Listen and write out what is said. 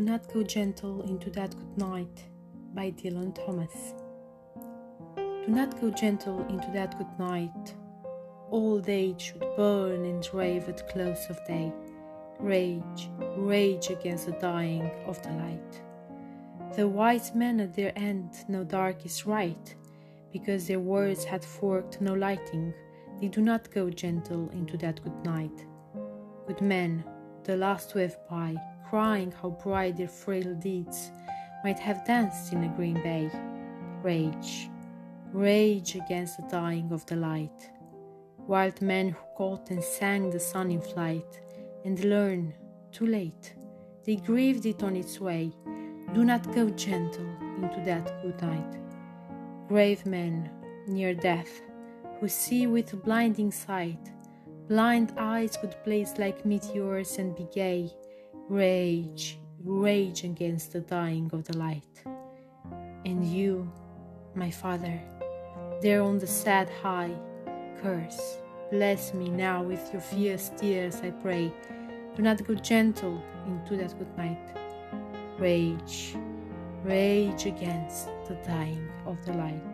not go gentle into that good night by Dylan Thomas. Do not go gentle into that good night. Old age should burn and rave at close of day. Rage, rage against the dying of the light. The wise men at their end know dark is right, because their words had forked no lighting. They do not go gentle into that good night. Good men, the last wave by, crying how bright their frail deeds might have danced in a green bay. Rage, rage against the dying of the light. Wild men who caught and sang the sun in flight, and learn, too late, they grieved it on its way. Do not go gentle into that good night. Grave men near death, who see with blinding sight, blind eyes would blaze like meteors and be gay rage, rage against the dying of the light. And you, my father, there on the sad high, curse, bless me now with your fierce tears, I pray. Do not go gentle into that good night. Rage, rage against the dying of the light.